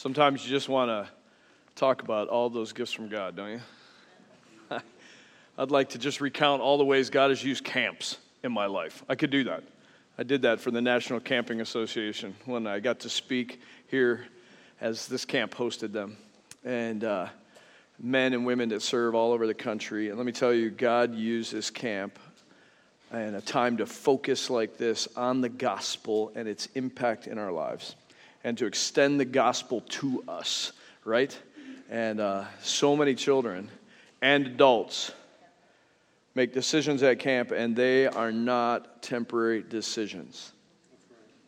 Sometimes you just want to talk about all those gifts from God, don't you? I'd like to just recount all the ways God has used camps in my life. I could do that. I did that for the National Camping Association when I got to speak here as this camp hosted them. And uh, men and women that serve all over the country. And let me tell you, God used this camp and a time to focus like this on the gospel and its impact in our lives and to extend the gospel to us, right? And uh, so many children and adults make decisions at camp, and they are not temporary decisions.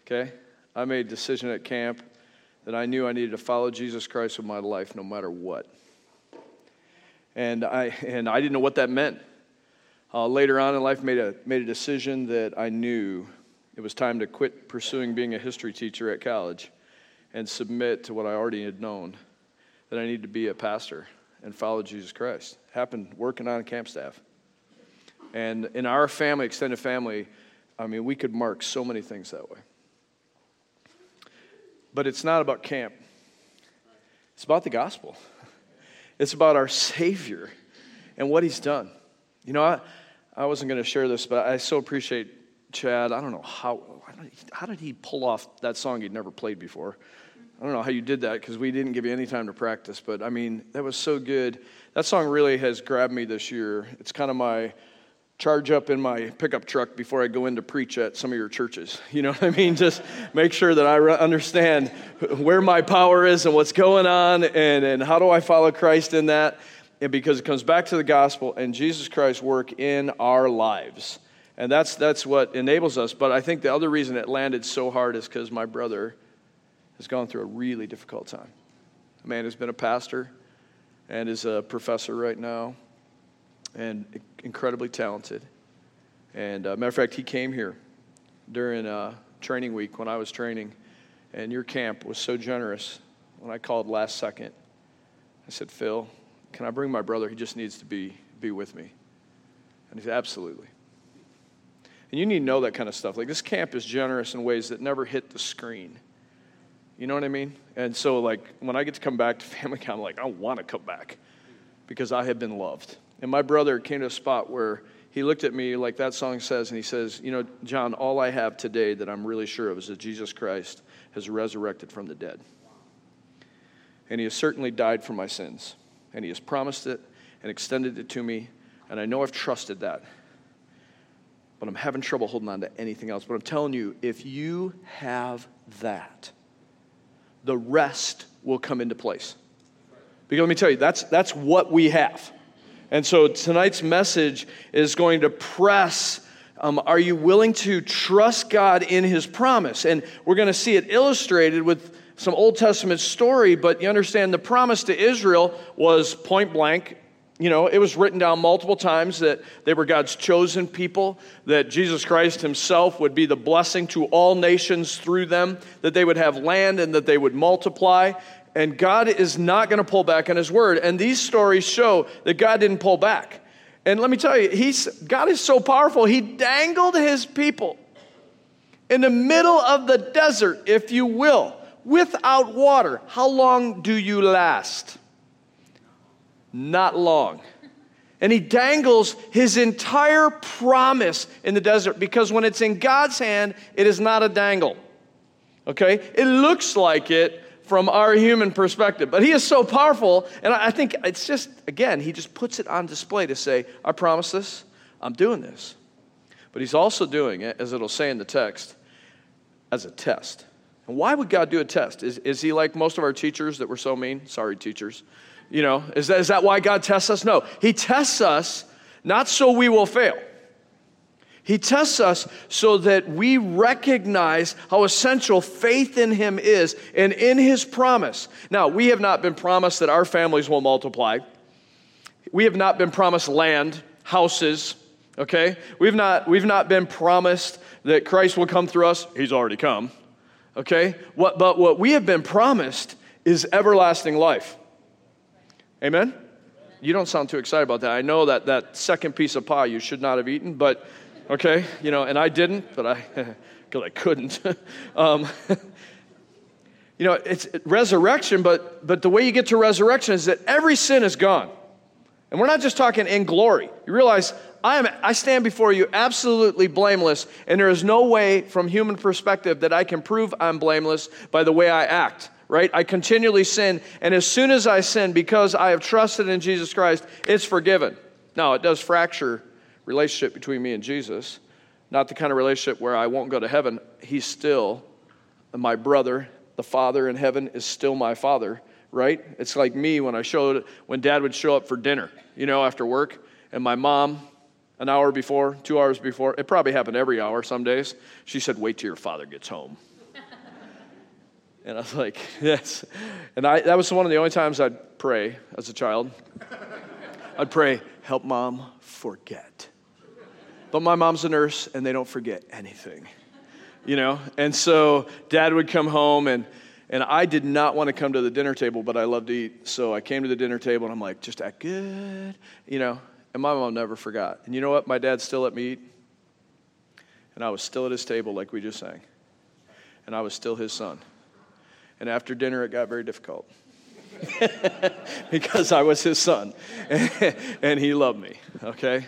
Okay? I made a decision at camp that I knew I needed to follow Jesus Christ with my life no matter what. And I, and I didn't know what that meant. Uh, later on in life, made a, made a decision that I knew it was time to quit pursuing being a history teacher at college and submit to what I already had known that I needed to be a pastor and follow Jesus Christ. Happened working on camp staff. And in our family, extended family, I mean, we could mark so many things that way. But it's not about camp, it's about the gospel. It's about our Savior and what He's done. You know, I, I wasn't going to share this, but I so appreciate Chad. I don't know how, how did he pull off that song he'd never played before? I don't know how you did that because we didn't give you any time to practice, but I mean, that was so good. That song really has grabbed me this year. It's kind of my charge up in my pickup truck before I go in to preach at some of your churches. You know what I mean? Just make sure that I understand where my power is and what's going on and, and how do I follow Christ in that. And because it comes back to the gospel and Jesus Christ's work in our lives. And that's, that's what enables us. But I think the other reason it landed so hard is because my brother has gone through a really difficult time. A man who's been a pastor and is a professor right now and incredibly talented. And uh, matter of fact, he came here during uh, training week when I was training, and your camp was so generous. When I called last second, I said, Phil, can I bring my brother? He just needs to be, be with me. And he said, Absolutely. And you need to know that kind of stuff. Like, this camp is generous in ways that never hit the screen. You know what I mean? And so, like, when I get to come back to family camp, I'm like, I want to come back because I have been loved. And my brother came to a spot where he looked at me like that song says, and he says, You know, John, all I have today that I'm really sure of is that Jesus Christ has resurrected from the dead. And he has certainly died for my sins. And he has promised it and extended it to me. And I know I've trusted that. But I'm having trouble holding on to anything else. But I'm telling you, if you have that, the rest will come into place. Because let me tell you, that's, that's what we have. And so tonight's message is going to press um, are you willing to trust God in His promise? And we're going to see it illustrated with some Old Testament story, but you understand the promise to Israel was point blank. You know, it was written down multiple times that they were God's chosen people, that Jesus Christ Himself would be the blessing to all nations through them, that they would have land and that they would multiply. And God is not going to pull back on his word. And these stories show that God didn't pull back. And let me tell you, he's, God is so powerful, he dangled his people in the middle of the desert, if you will, without water. How long do you last? Not long. And he dangles his entire promise in the desert because when it's in God's hand, it is not a dangle. Okay? It looks like it, from our human perspective. But he is so powerful, and I think it's just, again, he just puts it on display to say, I promise this, I'm doing this. But he's also doing it, as it'll say in the text, as a test. And why would God do a test? Is, is he like most of our teachers that were so mean? Sorry, teachers. You know, is that, is that why God tests us? No. He tests us not so we will fail. He tests us so that we recognize how essential faith in Him is and in His promise. Now, we have not been promised that our families will multiply. We have not been promised land, houses, okay? We've not, we've not been promised that Christ will come through us. He's already come, okay? What, but what we have been promised is everlasting life. Amen? You don't sound too excited about that. I know that that second piece of pie you should not have eaten, but okay? You know, and I didn't, but I, because I couldn't. um, you you know, it's resurrection, but, but the way you get to resurrection is that every sin is gone. And we're not just talking in glory. You realize I, am, I stand before you absolutely blameless, and there is no way from human perspective that I can prove I'm blameless by the way I act, right? I continually sin, and as soon as I sin, because I have trusted in Jesus Christ, it's forgiven. Now, it does fracture relationship between me and Jesus, not the kind of relationship where I won't go to heaven. He's still my brother. The Father in heaven is still my Father, right? It's like me when I showed, when dad would show up for dinner, you know, after work, and my mom, an hour before, two hours before, it probably happened every hour some days, she said, Wait till your father gets home. And I was like, Yes. And I, that was one of the only times I'd pray as a child. I'd pray, Help mom forget. But my mom's a nurse, and they don't forget anything you know? And so dad would come home and and I did not want to come to the dinner table, but I love to eat. So I came to the dinner table and I'm like, just act good, you know? And my mom never forgot. And you know what? My dad still let me eat. And I was still at his table, like we just sang. And I was still his son. And after dinner, it got very difficult because I was his son and he loved me, okay?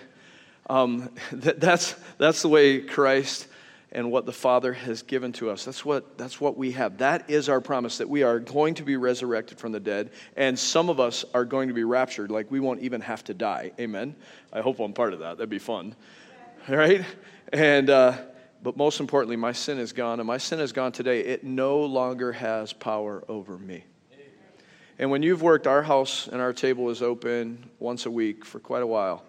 Um, that's, that's the way Christ and what the Father has given to us. That's what, that's what we have. That is our promise that we are going to be resurrected from the dead, and some of us are going to be raptured, like we won't even have to die. Amen. I hope I'm part of that. That'd be fun. All right? And, uh, but most importantly, my sin is gone, and my sin is gone today. It no longer has power over me. And when you've worked, our house and our table is open once a week for quite a while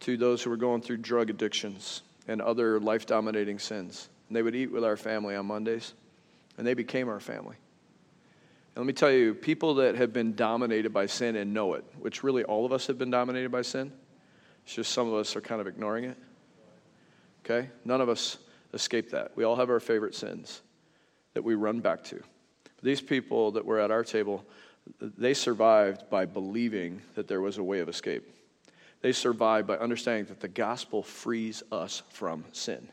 to those who are going through drug addictions and other life dominating sins. And they would eat with our family on Mondays, and they became our family. And let me tell you, people that have been dominated by sin and know it, which really all of us have been dominated by sin, it's just some of us are kind of ignoring it. Okay? None of us escape that. We all have our favorite sins that we run back to. These people that were at our table, they survived by believing that there was a way of escape. They survived by understanding that the gospel frees us from sin.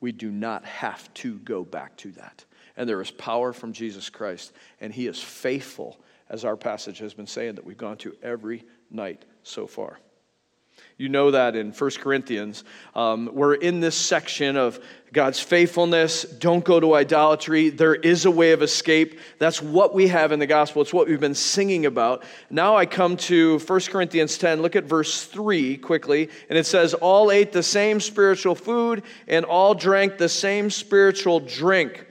We do not have to go back to that. And there is power from Jesus Christ, and He is faithful, as our passage has been saying that we've gone to every night so far. You know that in 1 Corinthians. Um, we're in this section of God's faithfulness. Don't go to idolatry. There is a way of escape. That's what we have in the gospel. It's what we've been singing about. Now I come to 1 Corinthians 10. Look at verse 3 quickly. And it says, All ate the same spiritual food, and all drank the same spiritual drink.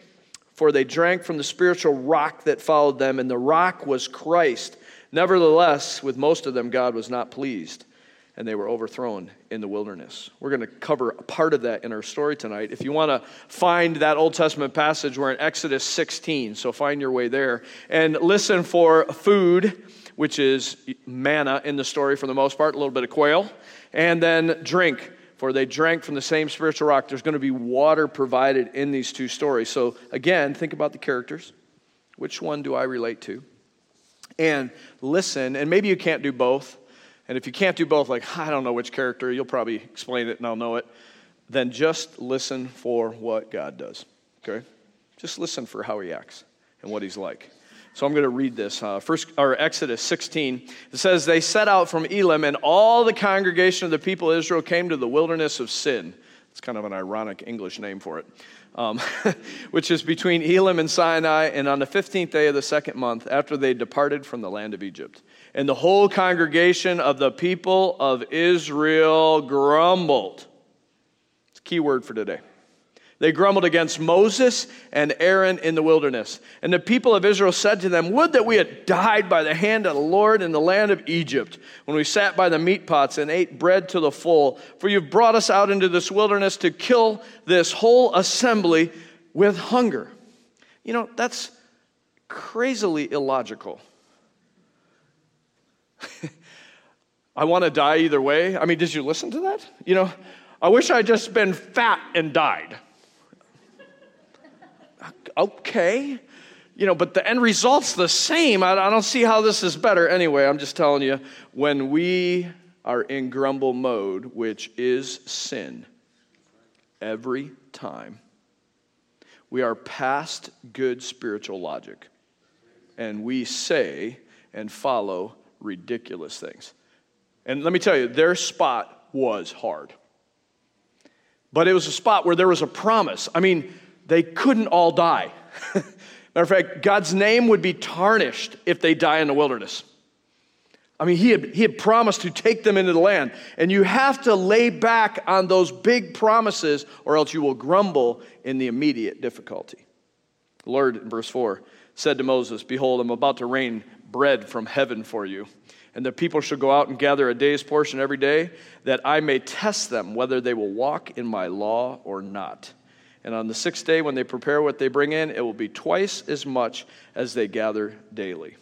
For they drank from the spiritual rock that followed them, and the rock was Christ. Nevertheless, with most of them, God was not pleased and they were overthrown in the wilderness. We're going to cover a part of that in our story tonight. If you want to find that Old Testament passage, we're in Exodus 16, so find your way there. And listen for food, which is manna in the story for the most part, a little bit of quail, and then drink. For they drank from the same spiritual rock. There's going to be water provided in these two stories. So, again, think about the characters. Which one do I relate to? And listen, and maybe you can't do both. And if you can't do both, like, I don't know which character, you'll probably explain it and I'll know it, then just listen for what God does, okay? Just listen for how he acts and what he's like. So I'm going to read this. Uh, first, or Exodus 16. It says, They set out from Elim, and all the congregation of the people of Israel came to the wilderness of Sin. It's kind of an ironic English name for it, um, which is between Elim and Sinai, and on the 15th day of the second month, after they departed from the land of Egypt. And the whole congregation of the people of Israel grumbled. It's a key word for today. They grumbled against Moses and Aaron in the wilderness. And the people of Israel said to them, Would that we had died by the hand of the Lord in the land of Egypt, when we sat by the meat pots and ate bread to the full. For you've brought us out into this wilderness to kill this whole assembly with hunger. You know, that's crazily illogical. I want to die either way. I mean, did you listen to that? You know, I wish I'd just been fat and died. Okay. You know, but the end result's the same. I, I don't see how this is better. Anyway, I'm just telling you, when we are in grumble mode, which is sin, every time, we are past good spiritual logic. and we say and follow ridiculous things. And let me tell you, their spot was hard. But it was a spot where there was a promise. I mean, they couldn't all die. Matter of fact, God's name would be tarnished if they die in the wilderness. I mean, he had, he had promised to take them into the land. And you have to lay back on those big promises, or else you will grumble in the immediate difficulty. The Lord, in verse 4, said to Moses, Behold, I'm about to rain bread from heaven for you. And the people shall go out and gather a day's portion every day, that I may test them whether they will walk in my law or not. And on the sixth day, when they prepare what they bring in, it will be twice as much as they gather daily.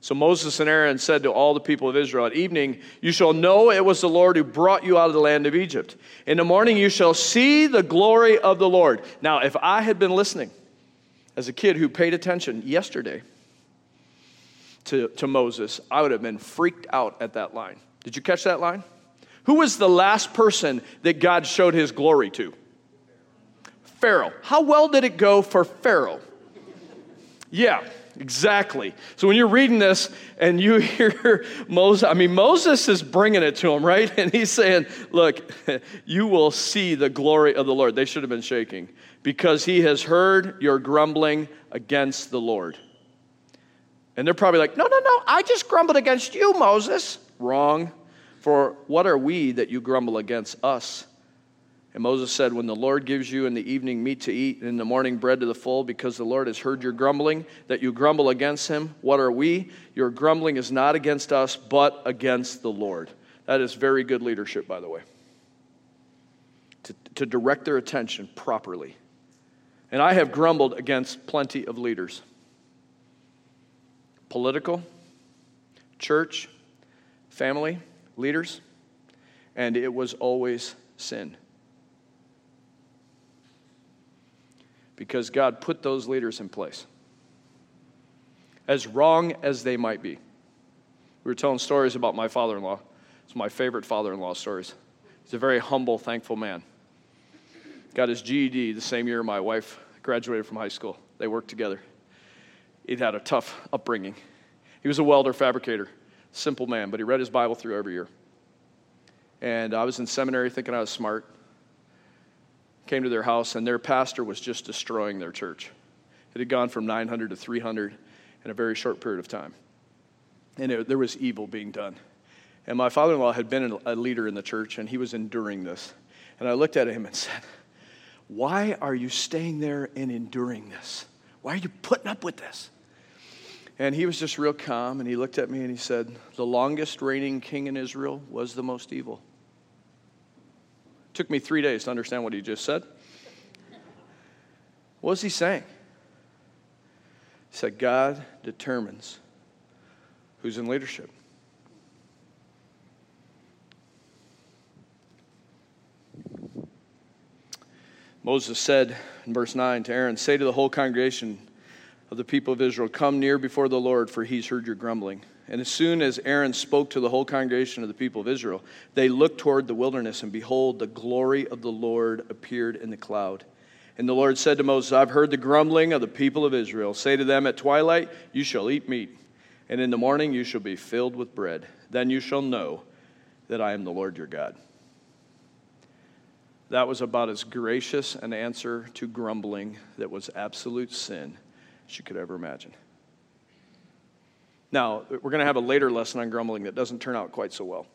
So Moses and Aaron said to all the people of Israel, At evening you shall know it was the Lord who brought you out of the land of Egypt. In the morning you shall see the glory of the Lord. Now, if I had been listening as a kid who paid attention yesterday to, to Moses, I would have been freaked out at that line. Did you catch that line? Who was the last person that God showed his glory to? Pharaoh. How well did it go for Pharaoh? Yeah, exactly. So when you're reading this and you hear Moses, I mean, Moses is bringing it to him, right? And he's saying, Look, you will see the glory of the Lord. They should have been shaking because he has heard your grumbling against the Lord. And they're probably like, No, no, no, I just grumbled against you, Moses. Wrong. For what are we that you grumble against us? And Moses said, When the Lord gives you in the evening meat to eat, and in the morning bread to the full, because the Lord has heard your grumbling, that you grumble against him, what are we? Your grumbling is not against us, but against the Lord. That is very good leadership, by the way, to, to direct their attention properly. And I have grumbled against plenty of leaders political, church, family, leaders, and it was always sin. because God put those leaders in place. As wrong as they might be. We were telling stories about my father in law. It's my favorite father in law stories. He's a very humble, thankful man. Got his GED the same year my wife graduated from high school. They worked together. He'd had a tough upbringing. He was a welder fabricator, simple man, but he read his Bible through every year. And I was in seminary thinking I was smart came to their house, and their pastor was just destroying their church. It had gone from 900 to 300 in a very short period of time. And it, there was evil being done. And my father in law had been a leader in the church, and he was enduring this. And I looked at him and said, Why are you staying there and enduring this? Why are you putting up with this? And he was just real calm, and he looked at me and he said, The longest reigning king in Israel was the most evil. It Took me three days to understand what he just said. What was he saying? He said, God determines who's in leadership. Moses said in verse 9 to Aaron, Say to the whole congregation of the people of Israel, Come near before the Lord, for he's heard your grumbling. And as soon as Aaron spoke to the whole congregation of the people of Israel, they looked toward the wilderness, and behold, the glory of the Lord appeared in the cloud. And the Lord said to Moses, I've heard the grumbling of the people of Israel. Say to them, At twilight you shall eat meat, and in the morning you shall be filled with bread. Then you shall know that I am the Lord your God. That was about as gracious an answer to grumbling that was absolute sin you could ever imagine. Now, we're going to have a later lesson on grumbling that doesn't turn out quite so well.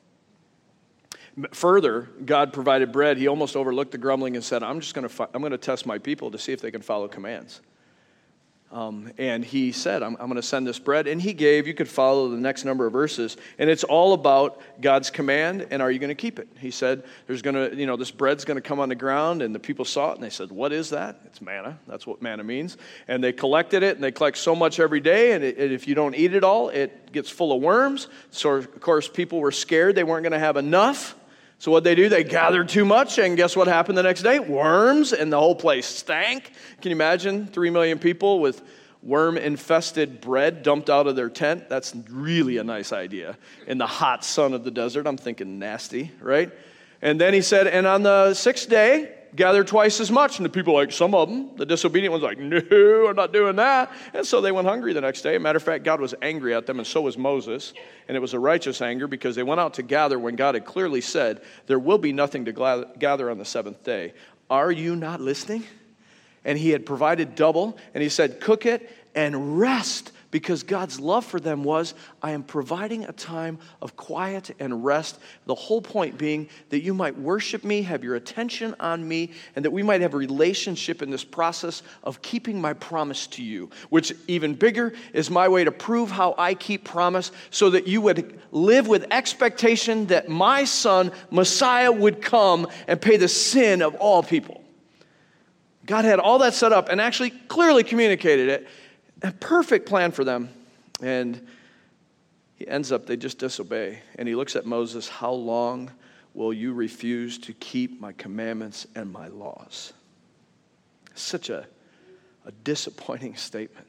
Further, God provided bread. He almost overlooked the grumbling and said, I'm just going to, I'm going to test my people to see if they can follow commands. Um, and he said, I'm, I'm going to send this bread. And he gave, you could follow the next number of verses. And it's all about God's command and are you going to keep it? He said, There's going to, you know, this bread's going to come on the ground. And the people saw it and they said, What is that? It's manna. That's what manna means. And they collected it and they collect so much every day. And, it, and if you don't eat it all, it gets full of worms. So, of course, people were scared they weren't going to have enough. So what they do, they gathered too much, and guess what happened the next day? Worms, and the whole place stank. Can you imagine three million people with worm infested bread dumped out of their tent? That's really a nice idea. In the hot sun of the desert, I'm thinking nasty, right? And then he said, and on the sixth day, gather twice as much. And the people, like some of them, the disobedient ones, like, no, I'm not doing that. And so they went hungry the next day. matter of fact, God was angry at them, and so was Moses. And it was a righteous anger because they went out to gather when God had clearly said, There will be nothing to gather on the seventh day. Are you not listening? And he had provided double, and he said, Cook it and rest because God's love for them was, I am providing a time of quiet and rest. The whole point being that you might worship me, have your attention on me, and that we might have a relationship in this process of keeping my promise to you, which even bigger is my way to prove how I keep promise so that you would live with expectation that my son, Messiah, would come and pay the sin of all people. God had all that set up and actually clearly communicated it a perfect plan for them. And he ends up, they just disobey. And he looks at Moses, How long will you refuse to keep my commandments and my laws? Such a, a disappointing statement.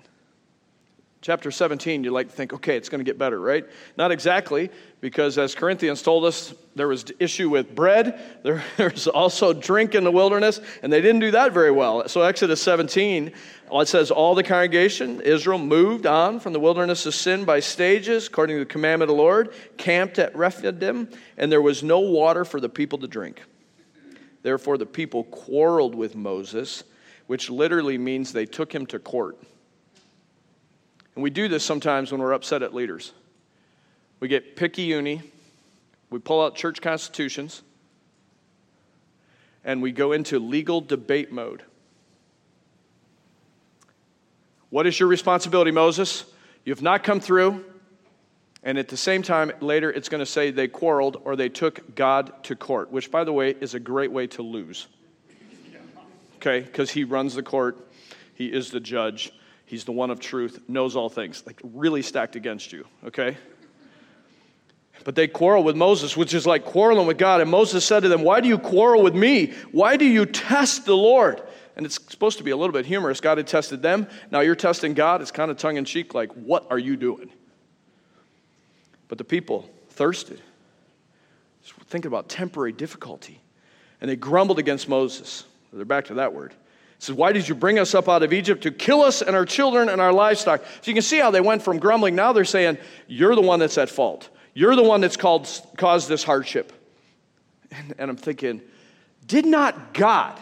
Chapter 17, you like to think, okay, it's going to get better, right? Not exactly, because as Corinthians told us, there was issue with bread, there, was also drink in the wilderness, and they didn't do that very well. So, Exodus 17, it says, All the congregation, Israel, moved on from the wilderness of sin by stages, according to the commandment of the Lord, camped at Rephidim, and there was no water for the people to drink. Therefore, the people quarreled with Moses, which literally means they took him to court. And we do this sometimes when we're upset at leaders. We get picayune, we pull out church constitutions, and we go into legal debate mode. What is your responsibility, Moses? You have not come through. And at the same time, later it's going to say they quarreled or they took God to court, which, by the way, is a great way to lose. Okay, because he runs the court, he is the judge. He's the one of truth, knows all things. Like, really stacked against you, okay? But they quarrel with Moses, which is like quarreling with God. And Moses said to them, Why do you quarrel with me? Why do you test the Lord? And it's supposed to be a little bit humorous. God had tested them. Now you're testing God. It's kind of tongue in cheek, like, What are you doing? But the people thirsted. Just thinking about temporary difficulty. And they grumbled against Moses. They're back to that word says, Why did you bring us up out of Egypt to kill us and our children and our livestock? So you can see how they went from grumbling. Now they're saying, You're the one that's at fault. You're the one that's called, caused this hardship. And, and I'm thinking, Did not God,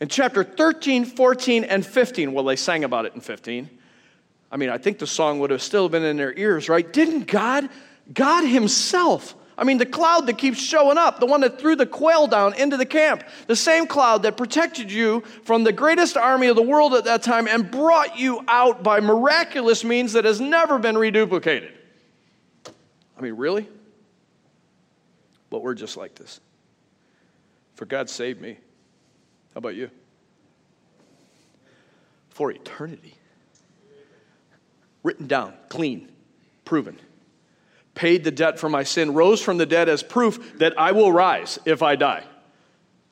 in chapter 13, 14, and 15, well, they sang about it in 15. I mean, I think the song would have still been in their ears, right? Didn't God, God Himself, I mean, the cloud that keeps showing up, the one that threw the quail down into the camp, the same cloud that protected you from the greatest army of the world at that time and brought you out by miraculous means that has never been reduplicated. I mean, really? But we're just like this. For God saved me. How about you? For eternity. Written down, clean, proven paid the debt for my sin, rose from the dead as proof that I will rise if I die.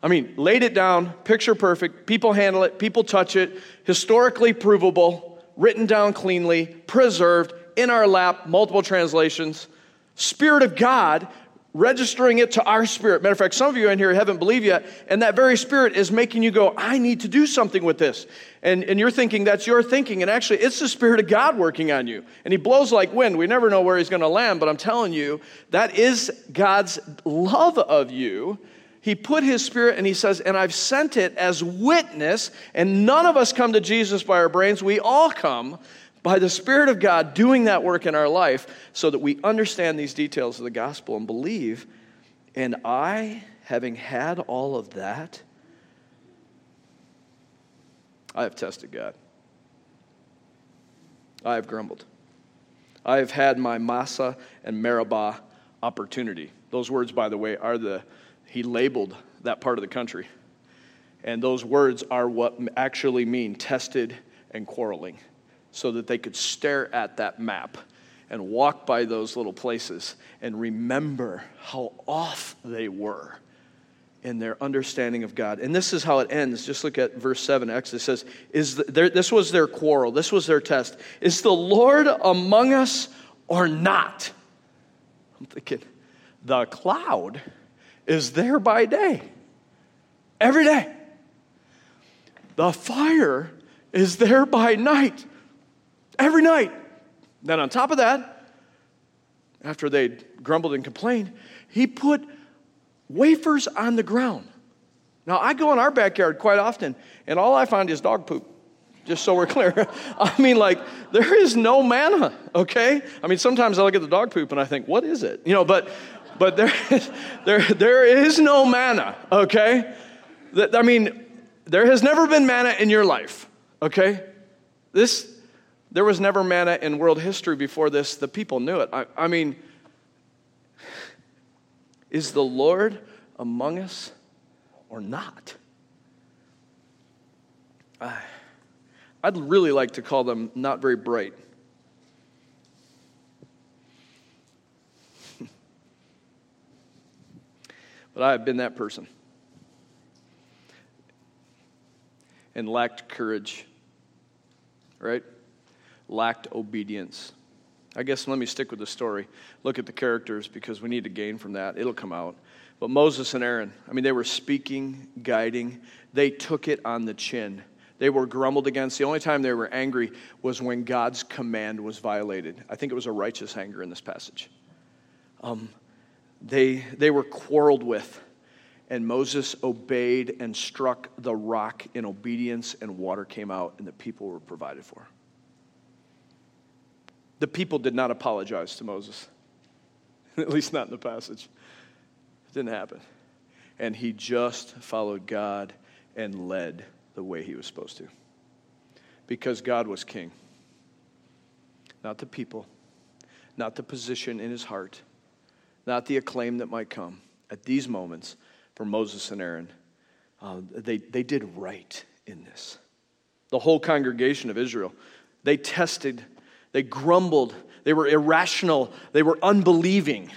I mean, laid it down, picture perfect, people handle it, people touch it, historically provable, written down cleanly, preserved, in our lap, multiple translations. Spirit of God registering it to our spirit. Matter of fact, some of you in here haven't believed yet, and that very spirit is making you go, I need to do something with this. And, and you're thinking that's your thinking, and actually, it's the Spirit of God working on you. And He blows like wind. We never know where He's going to land, but I'm telling you, that is God's love of you. He put His Spirit, and He says, and I've sent it as witness, and none of us come to Jesus by our brains. We all come by the Spirit of God doing that work in our life so that we understand these details of the gospel and believe. And I, having had all of that, I have tested God. I have grumbled. I have had my Massah and Meribah opportunity. Those words, by the way, are the, he labeled that part of the country. And those words are what actually mean tested and quarreling so that they could stare at that map and walk by those little places and remember how off they were in their understanding of God. And this is how it ends. Just look at verse 7. Exodus says, is the, there, This was their quarrel, this was their test. Is the Lord among us or not? I'm thinking, the cloud is there by day every day. The fire is there by night, every night. Then, on top of that, after they grumbled and complained, he put wafers on the ground. Now, I go in our backyard quite often, and all I find is dog poop, just so we're clear. I mean, like, there is no manna, okay? I mean, sometimes I look at the dog poop and I think, what is it? You know, but, but there, there, there is no manna, okay? I mean, there has never been manna in your life, okay? This, there was never manna in world history before this. The people knew it. I, I mean, is the Lord among us or not? Ah, I'd really like to call them not very bright. but I have been that person and lacked courage, right? Lacked obedience. I guess let me stick with the story. Look at the characters because we need to gain from that. It'll come out. But Moses and Aaron, I mean, they were speaking, guiding. They took it on the chin. They were grumbled against. The only time they were angry was when God's command was violated. I think it was a righteous anger in this passage. Um, they, they were quarreled with, and Moses obeyed and struck the rock in obedience, and water came out, and the people were provided for. The people did not apologize to Moses, at least not in the passage. It didn't happen. And he just followed God and led the way he was supposed to. Because God was king. Not the people, not the position in his heart, not the acclaim that might come. At these moments, for Moses and Aaron, uh, they, they did right in this. The whole congregation of Israel, they tested they grumbled. They were irrational. They were unbelieving.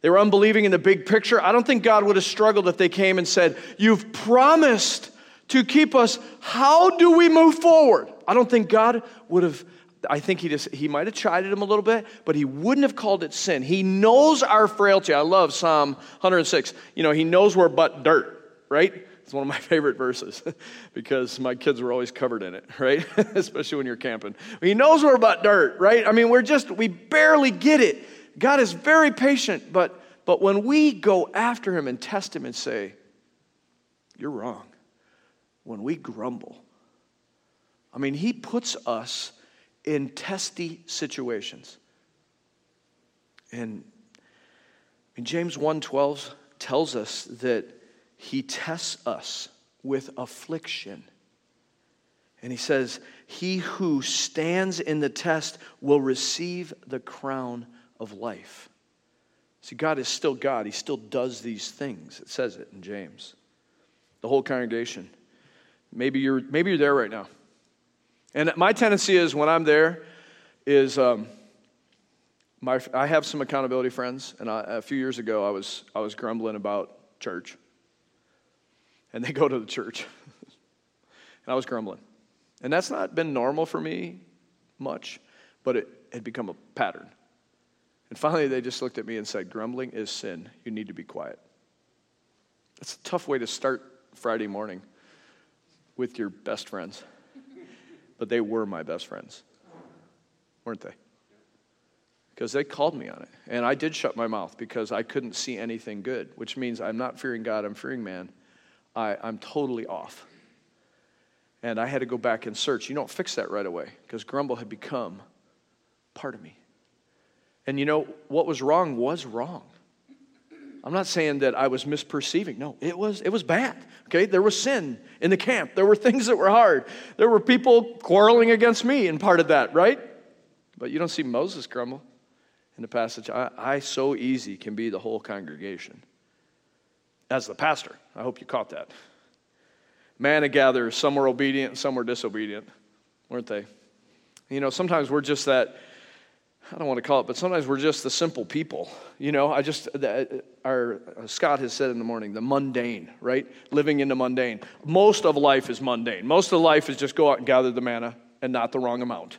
They were unbelieving in the big picture. I don't think God would have struggled if they came and said, You've promised to keep us. How do we move forward? I don't think God would have. I think he just he might have chided him a little bit, but he wouldn't have called it sin. He knows our frailty. I love Psalm 106. You know, he knows we're but dirt, right? It's one of my favorite verses because my kids were always covered in it, right? Especially when you're camping. He knows we're about dirt, right? I mean, we're just, we barely get it. God is very patient, but, but when we go after him and test him and say, You're wrong, when we grumble, I mean, he puts us in testy situations. And in James 1:12 tells us that he tests us with affliction. And he says, He who stands in the test will receive the crown of life. See, God is still God. He still does these things. It says it in James. The whole congregation. Maybe you're, maybe you're there right now. And my tendency is when I'm there, is um, my, I have some accountability friends. And I, a few years ago, I was, I was grumbling about church and they go to the church. and I was grumbling. And that's not been normal for me much, but it had become a pattern. And finally, they just looked at me and said, Grumbling is sin. You need to be quiet. That's a tough way to start Friday morning with your best friends. But they were my best friends, weren't they? Because they called me on it. And I did shut my mouth because I couldn't see anything good, which means I'm not fearing God, I'm fearing man. I, I'm totally off. And I had to go back and search. You don't fix that right away because grumble had become part of me. And you know, what was wrong was wrong. I'm not saying that I was misperceiving. No, it was, it was bad. Okay, there was sin in the camp. There were things that were hard. There were people quarreling against me in part of that, right? But you don't see Moses grumble in the passage. I, I so easy can be the whole congregation as the pastor. I hope you caught that. Manna gatherers, some were obedient, and some were disobedient, weren't they? You know, sometimes we're just that, I don't want to call it, but sometimes we're just the simple people. You know, I just, our, uh, Scott has said in the morning, the mundane, right? Living in the mundane. Most of life is mundane. Most of life is just go out and gather the manna and not the wrong amount,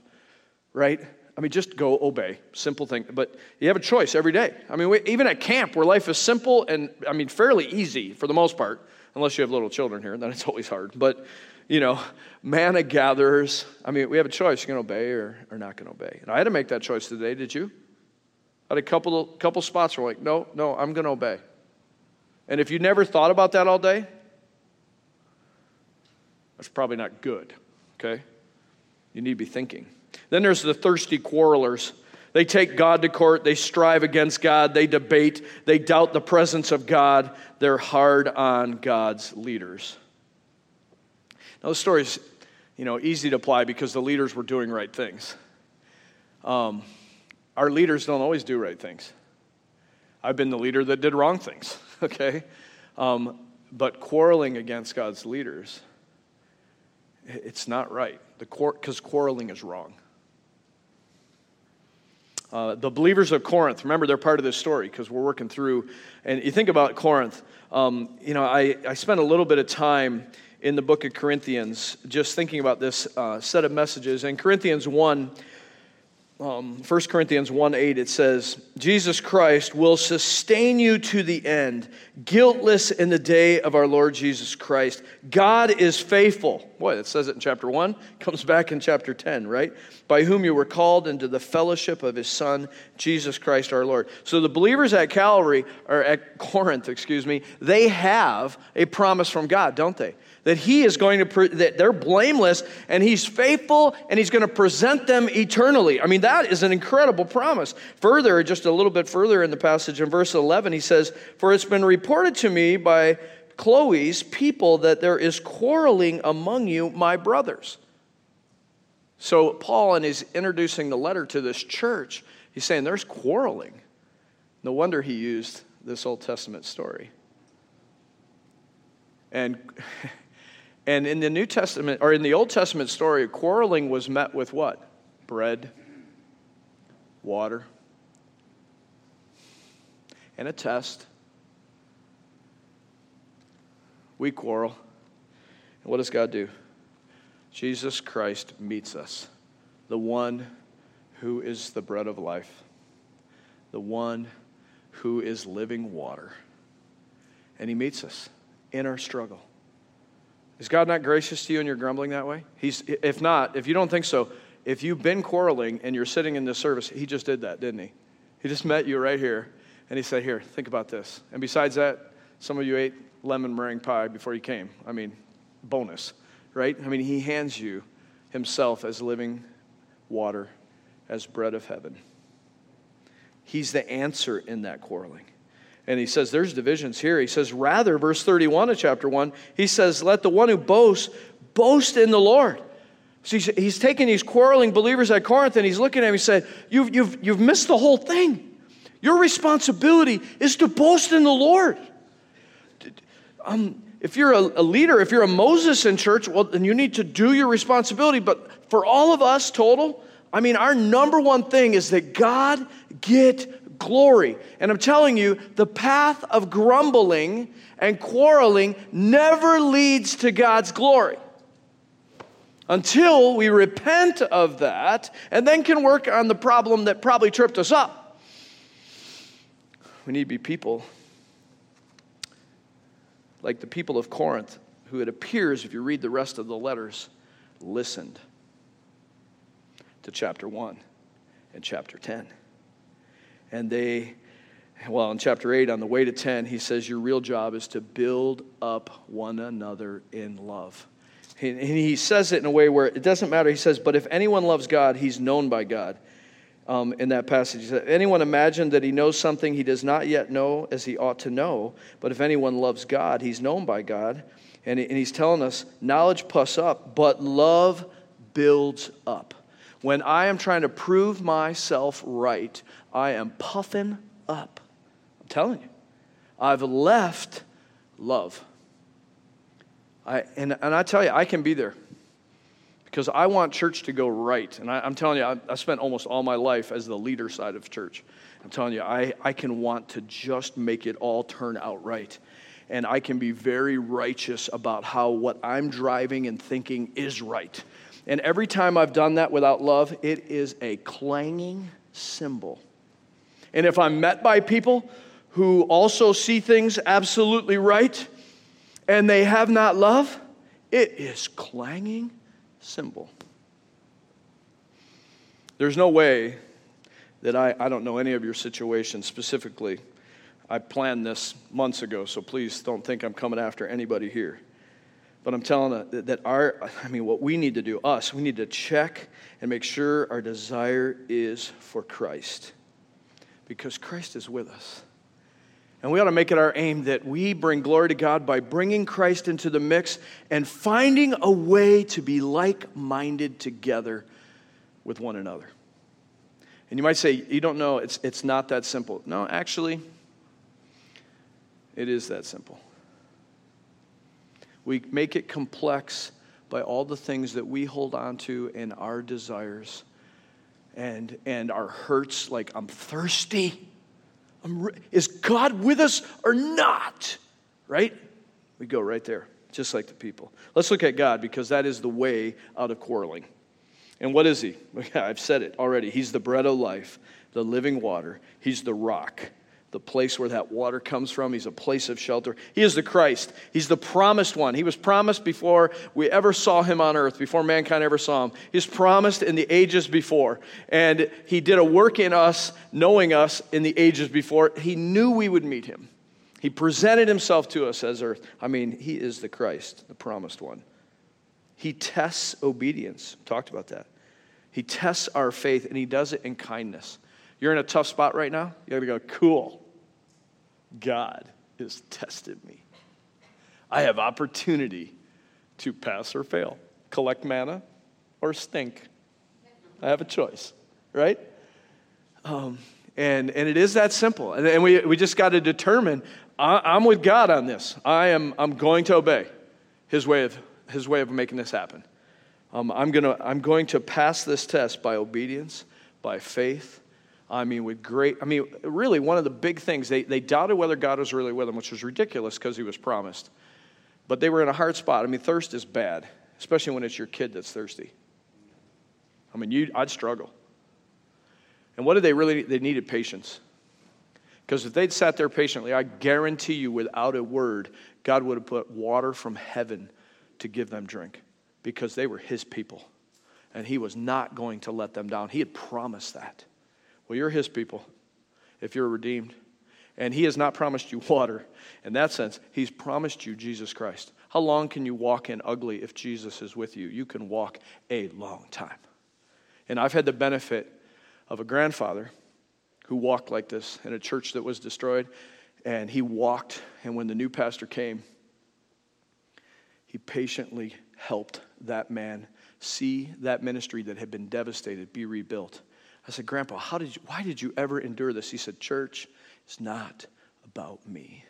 right? I mean, just go obey. Simple thing. But you have a choice every day. I mean, we, even at camp where life is simple and, I mean, fairly easy for the most part, unless you have little children here, then it's always hard. But, you know, manna gatherers, I mean, we have a choice. You're going to obey or, or not going to obey. And I had to make that choice today. Did you? I had a couple, couple spots where I'm like, no, no, I'm going to obey. And if you never thought about that all day, that's probably not good, okay? You need to be thinking. Then there's the thirsty quarrelers. They take God to court, they strive against God, they debate, they doubt the presence of God, they're hard on God's leaders. Now, the story's you know, easy to apply because the leaders were doing right things. Um, our leaders don't always do right things. I've been the leader that did wrong things, okay? Um, but quarreling against God's leaders, it's not right because quarreling is wrong. Uh, the believers of Corinth, remember they're part of this story because we're working through, and you think about Corinth, um, you know, I, I spent a little bit of time in the book of Corinthians just thinking about this uh, set of messages. In Corinthians 1, um, 1 Corinthians 1 8, it says, Jesus Christ will sustain you to the end, guiltless in the day of our Lord Jesus Christ. God is faithful. Boy, it says it in chapter 1, comes back in chapter 10, right? By whom you were called into the fellowship of his Son, Jesus Christ our Lord. So the believers at Calvary, or at Corinth, excuse me, they have a promise from God, don't they? That he is going to pre- that they're blameless and he's faithful and he's going to present them eternally. I mean that is an incredible promise. Further just a little bit further in the passage in verse 11 he says for it's been reported to me by chloe's people that there is quarreling among you my brothers. So paul and he's introducing the letter to this church he's saying there's quarreling. No wonder he used this old testament story. And And in the New Testament, or in the Old Testament story, quarreling was met with what? Bread, water, and a test. We quarrel. And what does God do? Jesus Christ meets us, the one who is the bread of life, the one who is living water. And he meets us in our struggle. Is God not gracious to you and you're grumbling that way? He's, if not, if you don't think so, if you've been quarreling and you're sitting in this service, he just did that, didn't he? He just met you right here and he said, Here, think about this. And besides that, some of you ate lemon meringue pie before you came. I mean, bonus, right? I mean, he hands you himself as living water, as bread of heaven. He's the answer in that quarreling. And he says there's divisions here. He says, rather, verse 31 of chapter 1, he says, let the one who boasts boast in the Lord. So he's, he's taking these quarreling believers at Corinth and he's looking at them. He said, you've, you've, you've missed the whole thing. Your responsibility is to boast in the Lord. Um, if you're a, a, leader, if you're a Moses in church, well, then you need to do your responsibility. But for all of us total, I mean, our number one thing is that God get glory. And I'm telling you, the path of grumbling and quarreling never leads to God's glory until we repent of that and then can work on the problem that probably tripped us up. We need to be people like the people of Corinth, who it appears, if you read the rest of the letters, listened to chapter 1 and chapter 10 and they well, in chapter 8, on the way to 10, he says, Your real job is to build up one another in love. And he says it in a way where it doesn't matter. He says, But if anyone loves God, he's known by God. Um, in that passage, he said, Anyone imagine that he knows something he does not yet know as he ought to know? But if anyone loves God, he's known by God. And, and he's telling us, Knowledge puffs up, but love builds up. When I am trying to prove myself right, I am puffing up. I'm telling you. I've left love. I, and, and I tell you, I can be there because I want church to go right. And I, am telling you, I, I spent almost all my life as the leader side of church. I'm telling you, I, I can want to just make it all turn out right. And I can be very righteous about how what I'm driving and thinking is right. And every time I've done that without love, it is a clanging cymbal and if I'm met by people who also see things absolutely right, and they have not love, it is clanging cymbal. There's no way that I, I don't know any of your situations specifically. I planned this months ago, so please don't think I'm coming after anybody here. But I'm telling you that our, I mean, what we need to do, us, we need to check and make sure our desire is for Christ. Because Christ is with us. And we ought to make it our aim that we bring glory to God by bringing Christ into the mix and finding a way to be like minded together with one another. And you might say, you don't know, it's, it's not that simple. No, actually, it is that simple. We make it complex by all the things that we hold on to and our desires and, and our hurts, like, I'm thirsty. I'm re- is God with us or not? Right? We go right there, just like the people. Let's look at God because that is the way out of quarreling. And what is He? I've said it already. He's the bread of life, the living water, He's the rock the place where that water comes from. He's a place of shelter. He is the Christ. He's the promised one. He was promised before we ever saw him on earth, before mankind ever saw him. He's promised in the ages before. And he did a work in us, knowing us in the ages before. He knew we would meet him. He presented himself to us as earth. I mean, he is the Christ, the promised one. He tests obedience. Talked about that. He tests our faith, and he does it in kindness. You're in a tough spot right now? You gotta go, cool. God has tested me. I have opportunity to pass or fail, collect manna or stink. I have a choice, right? Um, and, and it is that simple. And, and we, we just got to determine I, am with God on this. I am I'm going to obey his way of, his way of making this happen. Um, I'm, gonna, I'm going to pass this test by obedience, by faith, I mean, with great, I mean, really, one of the big things, they, they doubted whether God was really with them, which was ridiculous because he was promised. But they were in a hard spot. I mean, thirst is bad, especially when it's your kid that's thirsty. I mean, you, I'd struggle. And what did they really need? They needed patience. Because if they'd sat there patiently, I guarantee you, without a word, God would have put water from heaven to give them drink because they were his people. And he was not going to let them down. He had promised that. Well, you're his people if you're redeemed. And he has not promised you water. In that sense, he's promised you Jesus Christ. How long can you walk in ugly if Jesus is with you? You can walk a long time. And I've had the benefit of a grandfather who walked like this in a church that was destroyed. And he walked, and when the new pastor came, he patiently helped that man see that ministry that had been devastated be rebuilt. I said, Grandpa, how did you, why did you ever endure this? He said, Church, it's not about me.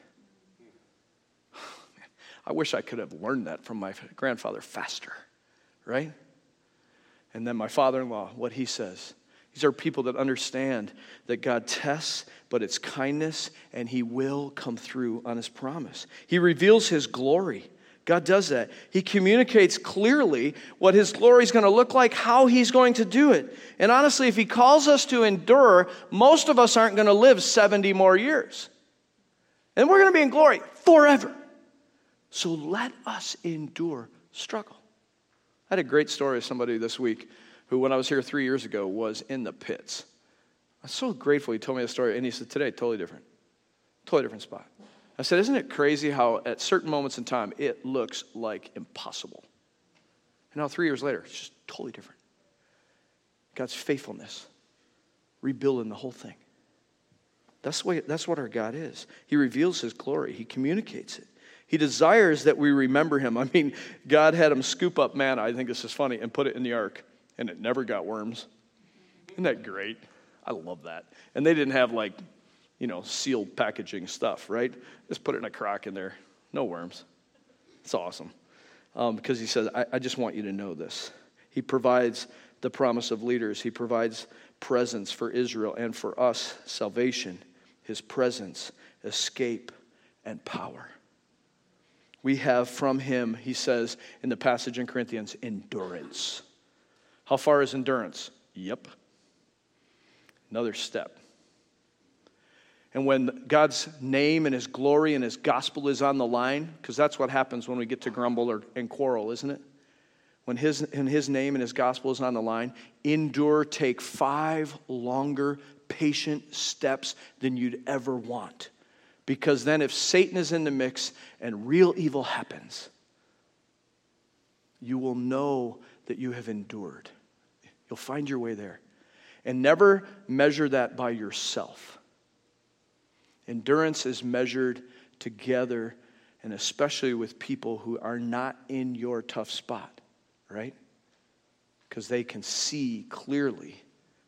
I wish I could have learned that from my grandfather faster, right? And then my father in law, what he says. These are people that understand that God tests, but it's kindness, and he will come through on his promise. He reveals his glory. God does that. He communicates clearly what His glory is going to look like, how He's going to do it. And honestly, if He calls us to endure, most of us aren't going to live 70 more years. And we're going to be in glory forever. So let us endure struggle. I had a great story of somebody this week who, when I was here three years ago, was in the pits. I'm so grateful he told me a story, and he said, Today, totally different. Totally different spot. I said, Isn't it crazy how at certain moments in time it looks like impossible? And now, three years later, it's just totally different. God's faithfulness, rebuilding the whole thing. That's, way, that's what our God is. He reveals His glory, He communicates it. He desires that we remember Him. I mean, God had him scoop up manna, I think this is funny, and put it in the ark, and it never got worms. Isn't that great? I love that. And they didn't have like you know, sealed packaging stuff, right? Just put it in a crock in there. No worms. It's awesome. Um, because he says, I, I just want you to know this. He provides the promise of leaders, he provides presence for Israel and for us salvation, his presence, escape, and power. We have from him, he says in the passage in Corinthians, endurance. How far is endurance? Yep. Another step. And when God's name and his glory and his gospel is on the line, because that's what happens when we get to grumble or, and quarrel, isn't it? When his, and his name and his gospel is on the line, endure, take five longer, patient steps than you'd ever want. Because then, if Satan is in the mix and real evil happens, you will know that you have endured. You'll find your way there. And never measure that by yourself. Endurance is measured together and especially with people who are not in your tough spot, right? Because they can see clearly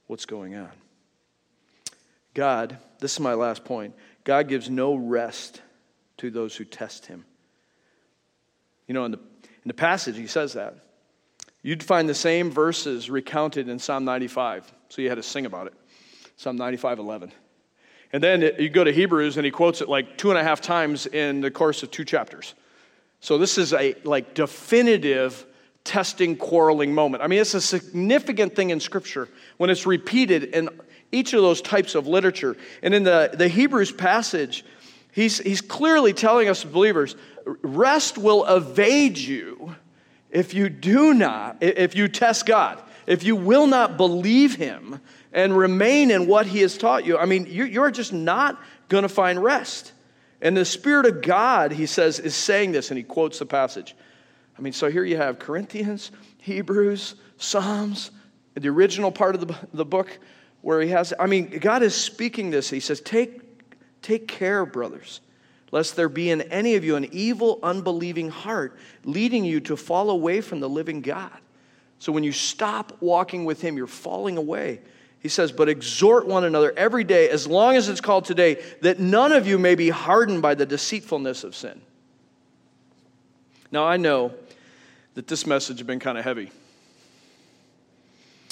what's going on. God, this is my last point God gives no rest to those who test him. You know, in the, in the passage, he says that. You'd find the same verses recounted in Psalm 95. So you had to sing about it. Psalm 95 11. And then you go to Hebrews and he quotes it like two and a half times in the course of two chapters. So this is a like definitive testing, quarreling moment. I mean, it's a significant thing in Scripture when it's repeated in each of those types of literature. And in the, the Hebrews passage, he's, he's clearly telling us believers rest will evade you if you do not, if you test God, if you will not believe Him and remain in what He has taught you. I mean, you're just not going to find rest. And the Spirit of God, he says, is saying this, and he quotes the passage. I mean, so here you have Corinthians, Hebrews, Psalms, the original part of the, book where he has, I mean, God is speaking this. He says, Take, take care, brothers lest there be in any of you an evil, unbelieving heart, leading you to fall away from the living God. So when you stop walking with Him, you're falling away. He says, But exhort one another every day, as long as it's called today, that none of you may be hardened by the deceitfulness of sin. Now, I know that this message has been kind of heavy.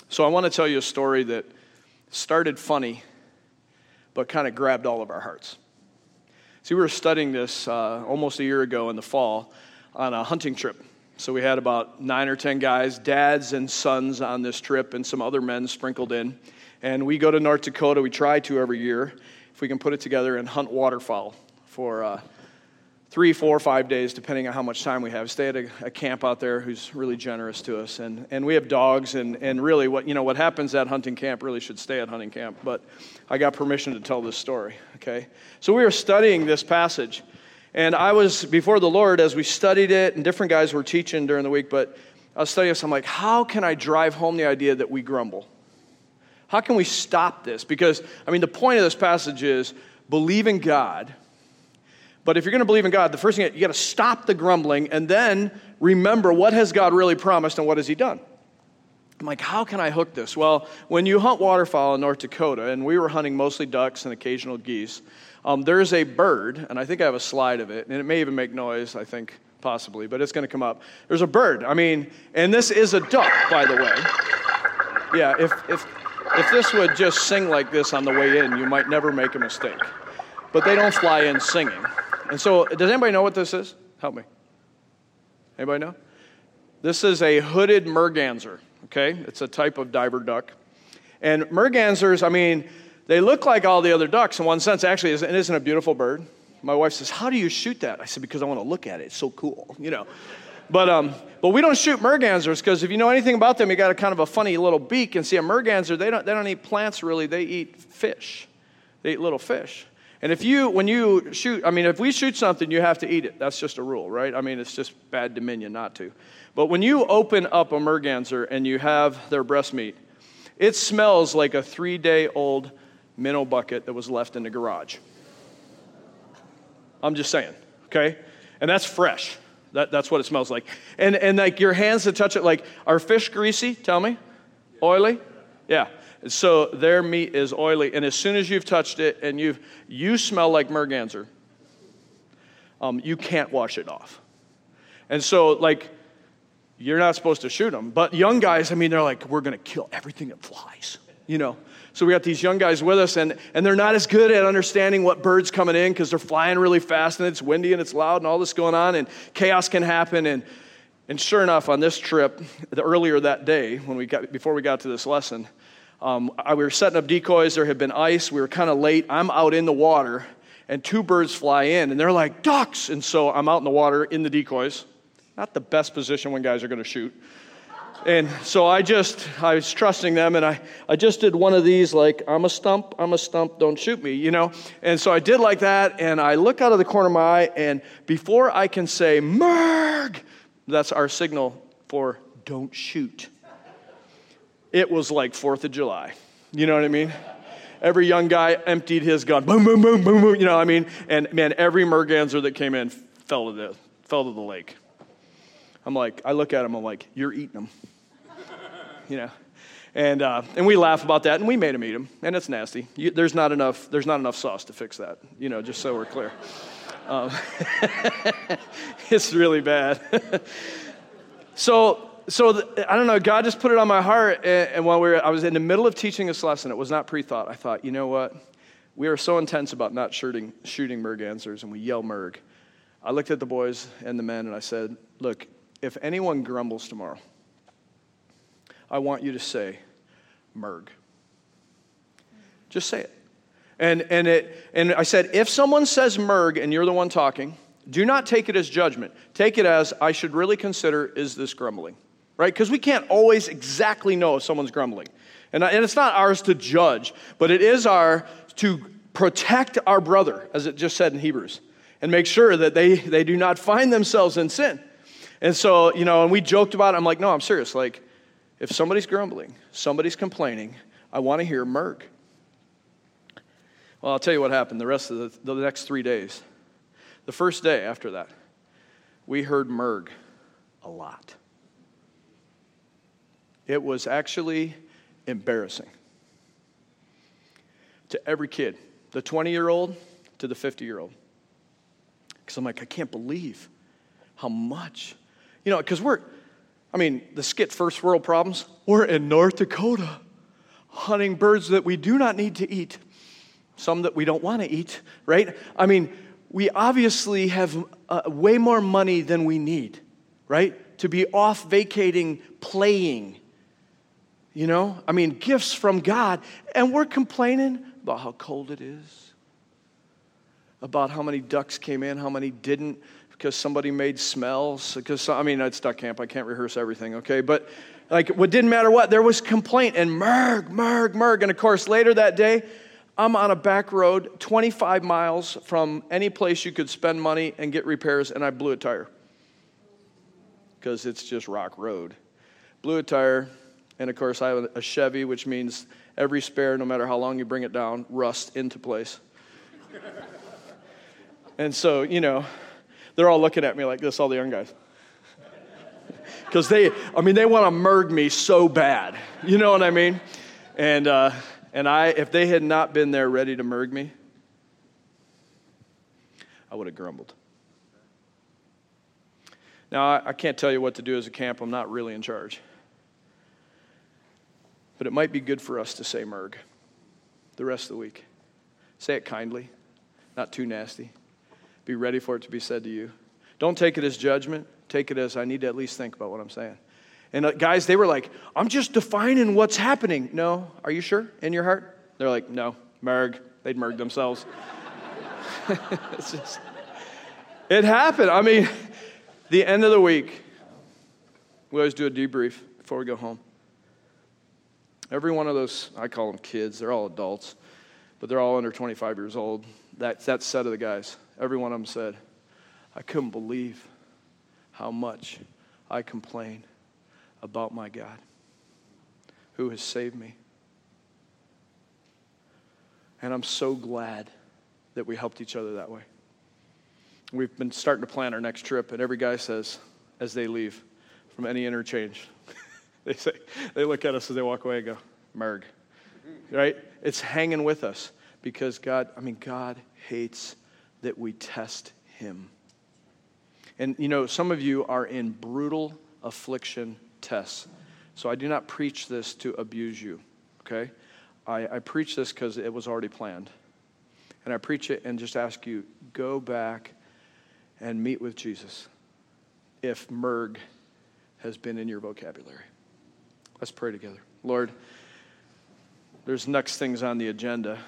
So I want to tell you a story that started funny, but kind of grabbed all of our hearts. See, we were studying this uh, almost a year ago in the fall on a hunting trip. So we had about nine or ten guys, dads and sons on this trip, and some other men sprinkled in. And we go to North Dakota. We try to every year, if we can put it together, and hunt waterfowl for uh, three, four, five days, depending on how much time we have. Stay at a, a, camp out there who's really generous to us. And, and we have dogs, and, and really what, you know, what happens at hunting camp really should stay at hunting camp. But I got permission to tell this story, okay? So we were studying this passage. And I was before the Lord as we studied it, and different guys were teaching during the week, but I was studying this. I'm like, how can I drive home the idea that we grumble? How can we stop this? Because, I mean, the point of this passage is believe in God but if you're going to believe in God, the first thing you got to stop the grumbling and then remember what has God really promised and what has He done. I'm like, how can I hook this? Well, when you hunt waterfowl in North Dakota, and we were hunting mostly ducks and occasional geese, um, there's a bird, and I think I have a slide of it, and it may even make noise, I think, possibly, but it's going to come up. There's a bird. I mean, and this is a duck, by the way. Yeah, if, if, if this would just sing like this on the way in, you might never make a mistake. But they don't fly in singing. And so, does anybody know what this is? Help me. Anybody know? This is a hooded merganser, okay? It's a type of diver duck. And mergansers, I mean, they look like all the other ducks in one sense. Actually, it isn't a beautiful bird. My wife says, How do you shoot that? I said, Because I want to look at it. It's so cool, you know. But, um, but we don't shoot mergansers because if you know anything about them, you got a kind of a funny little beak. And see, a merganser, they don't, they don't eat plants really, they eat fish. They eat little fish. And if you, when you shoot, I mean, if we shoot something, you have to eat it. That's just a rule, right? I mean, it's just bad dominion not to. But when you open up a merganser and you have their breast meat, it smells like a three day old minnow bucket that was left in the garage. I'm just saying, okay? And that's fresh. That, that's what it smells like. And, and like your hands to touch it, like, are fish greasy? Tell me. Oily? Yeah. So their meat is oily, and as soon as you've touched it and you've you smell like merganser, um, you can't wash it off. And so, like, you're not supposed to shoot them. But young guys, I mean, they're like, we're going to kill everything that flies, you know. So we got these young guys with us, and, and they're not as good at understanding what birds coming in because they're flying really fast and it's windy and it's loud and all this going on, and chaos can happen. And, and sure enough, on this trip, the, earlier that day, when we got, before we got to this lesson, Um, I, we were setting up decoys. There had been ice. We were kind of late. I'm out in the water, and two birds fly in, and they're like, ducks. And so I'm out in the water in the decoys. Not the best position when guys are going to shoot. And so I just, I was trusting them, and I, I just did one of these, like, I'm a stump, I'm a stump, don't shoot me, you know? And so I did like that, and I look out of the corner of my eye, and before I can say, Merg, that's our signal for don't shoot. It was like 4th of July. You know what I mean? Every young guy emptied his gun, boom, boom, boom, boom, boom, you know what I mean? And man, every merganser that came in fell to the, fell to the lake. I'm like, I look at him, I'm like, you're eating them. You know? And, uh, and we laugh about that, and we made him eat them, and it's nasty. You, there's, not enough, there's not enough sauce to fix that, you know, just so we're clear. Um, it's really bad. so, so the, I don't know, God just put it on my heart, and, and while we were, I was in the middle of teaching this lesson, it was not pre-thought. I thought, you know what? We are so intense about not shooting, shooting mergansers, and we yell merg. I looked at the boys and the men, and I said, look, if anyone grumbles tomorrow, I want you to say, Merg. Just say it. And, and, it, and I said, if someone says Merg and you're the one talking, do not take it as judgment. Take it as, I should really consider, is this grumbling? Right? Because we can't always exactly know if someone's grumbling. And, and it's not ours to judge, but it is our to protect our brother, as it just said in Hebrews, and make sure that they, they do not find themselves in sin. And so, you know, and we joked about it. I'm like, no, I'm serious. Like, if somebody's grumbling, somebody's complaining, I want to hear Merg. Well, I'll tell you what happened the rest of the, the next three days. The first day after that, we heard Merg a lot. It was actually embarrassing to every kid, the 20 year old to the 50 year old. Because I'm like, I can't believe how much you know, because we're, I mean, the skit First World Problems, we're in North Dakota hunting birds that we do not need to eat, some that we don't want to eat, right? I mean, we obviously have uh, way more money than we need, right? To be off vacating, playing. You know, I mean, gifts from God. And we're complaining about how cold it is, about how many ducks came in, how many didn't because somebody made smells. Because I mean, it's duck camp. I can't rehearse everything. Okay, but like, what didn't matter what there was complaint and merg, merg, merg. And of course, later that day, I'm on a back road, 25 miles from any place you could spend money and get repairs, and I blew a tire because it's just rock road. Blew a tire, and of course, I have a Chevy, which means every spare, no matter how long you bring it down, rust into place. and so, you know, they're all looking at me like this, all the young guys. Because they, I mean, they want to merg me so bad. You know what I mean? And, uh, and I, if they had not been there ready to merg me, I would have grumbled. Now, I, I can't tell you what to do as a camp. I'm not really in charge. But it might be good for us to say merg the rest of the week. Say it kindly, not too nasty. Be ready for it to be said to you. Don't take it as judgment. Take it as I need to at least think about what I'm saying. And uh, guys, they were like, I'm just defining what's happening. No, are you sure in your heart? They're like, no, merg. They'd merg themselves. just, it happened. I mean, the end of the week, we always do a debrief before we go home. Every one of those, I call them kids, they're all adults, but they're all under 25 years old. That, that set of the guys. Every one of them said, I couldn't believe how much I complain about my God who has saved me. And I'm so glad that we helped each other that way. We've been starting to plan our next trip, and every guy says, as they leave from any interchange, they say, they look at us as they walk away and go, Merg. Right? It's hanging with us because God, I mean, God hates that we test him. And you know, some of you are in brutal affliction tests. So I do not preach this to abuse you, okay? I, I preach this because it was already planned. And I preach it and just ask you go back and meet with Jesus if merg has been in your vocabulary. Let's pray together. Lord, there's next things on the agenda.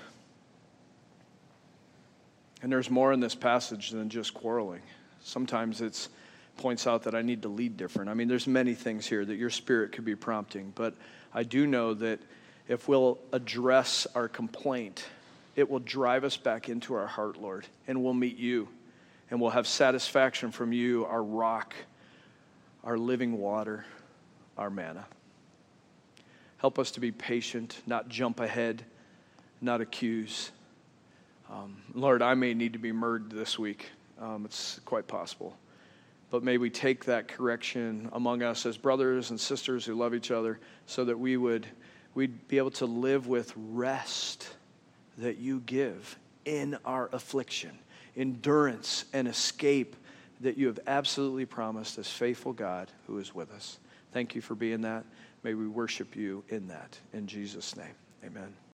And there's more in this passage than just quarreling. Sometimes it points out that I need to lead different. I mean, there's many things here that your spirit could be prompting, but I do know that if we'll address our complaint, it will drive us back into our heart, Lord, and we'll meet you, and we'll have satisfaction from you, our rock, our living water, our manna. Help us to be patient, not jump ahead, not accuse. Um, Lord, I may need to be murdered this week. Um, it's quite possible. But may we take that correction among us as brothers and sisters who love each other so that we would we'd be able to live with rest that you give in our affliction, endurance and escape that you have absolutely promised as faithful God who is with us. Thank you for being that. May we worship you in that. In Jesus' name, amen.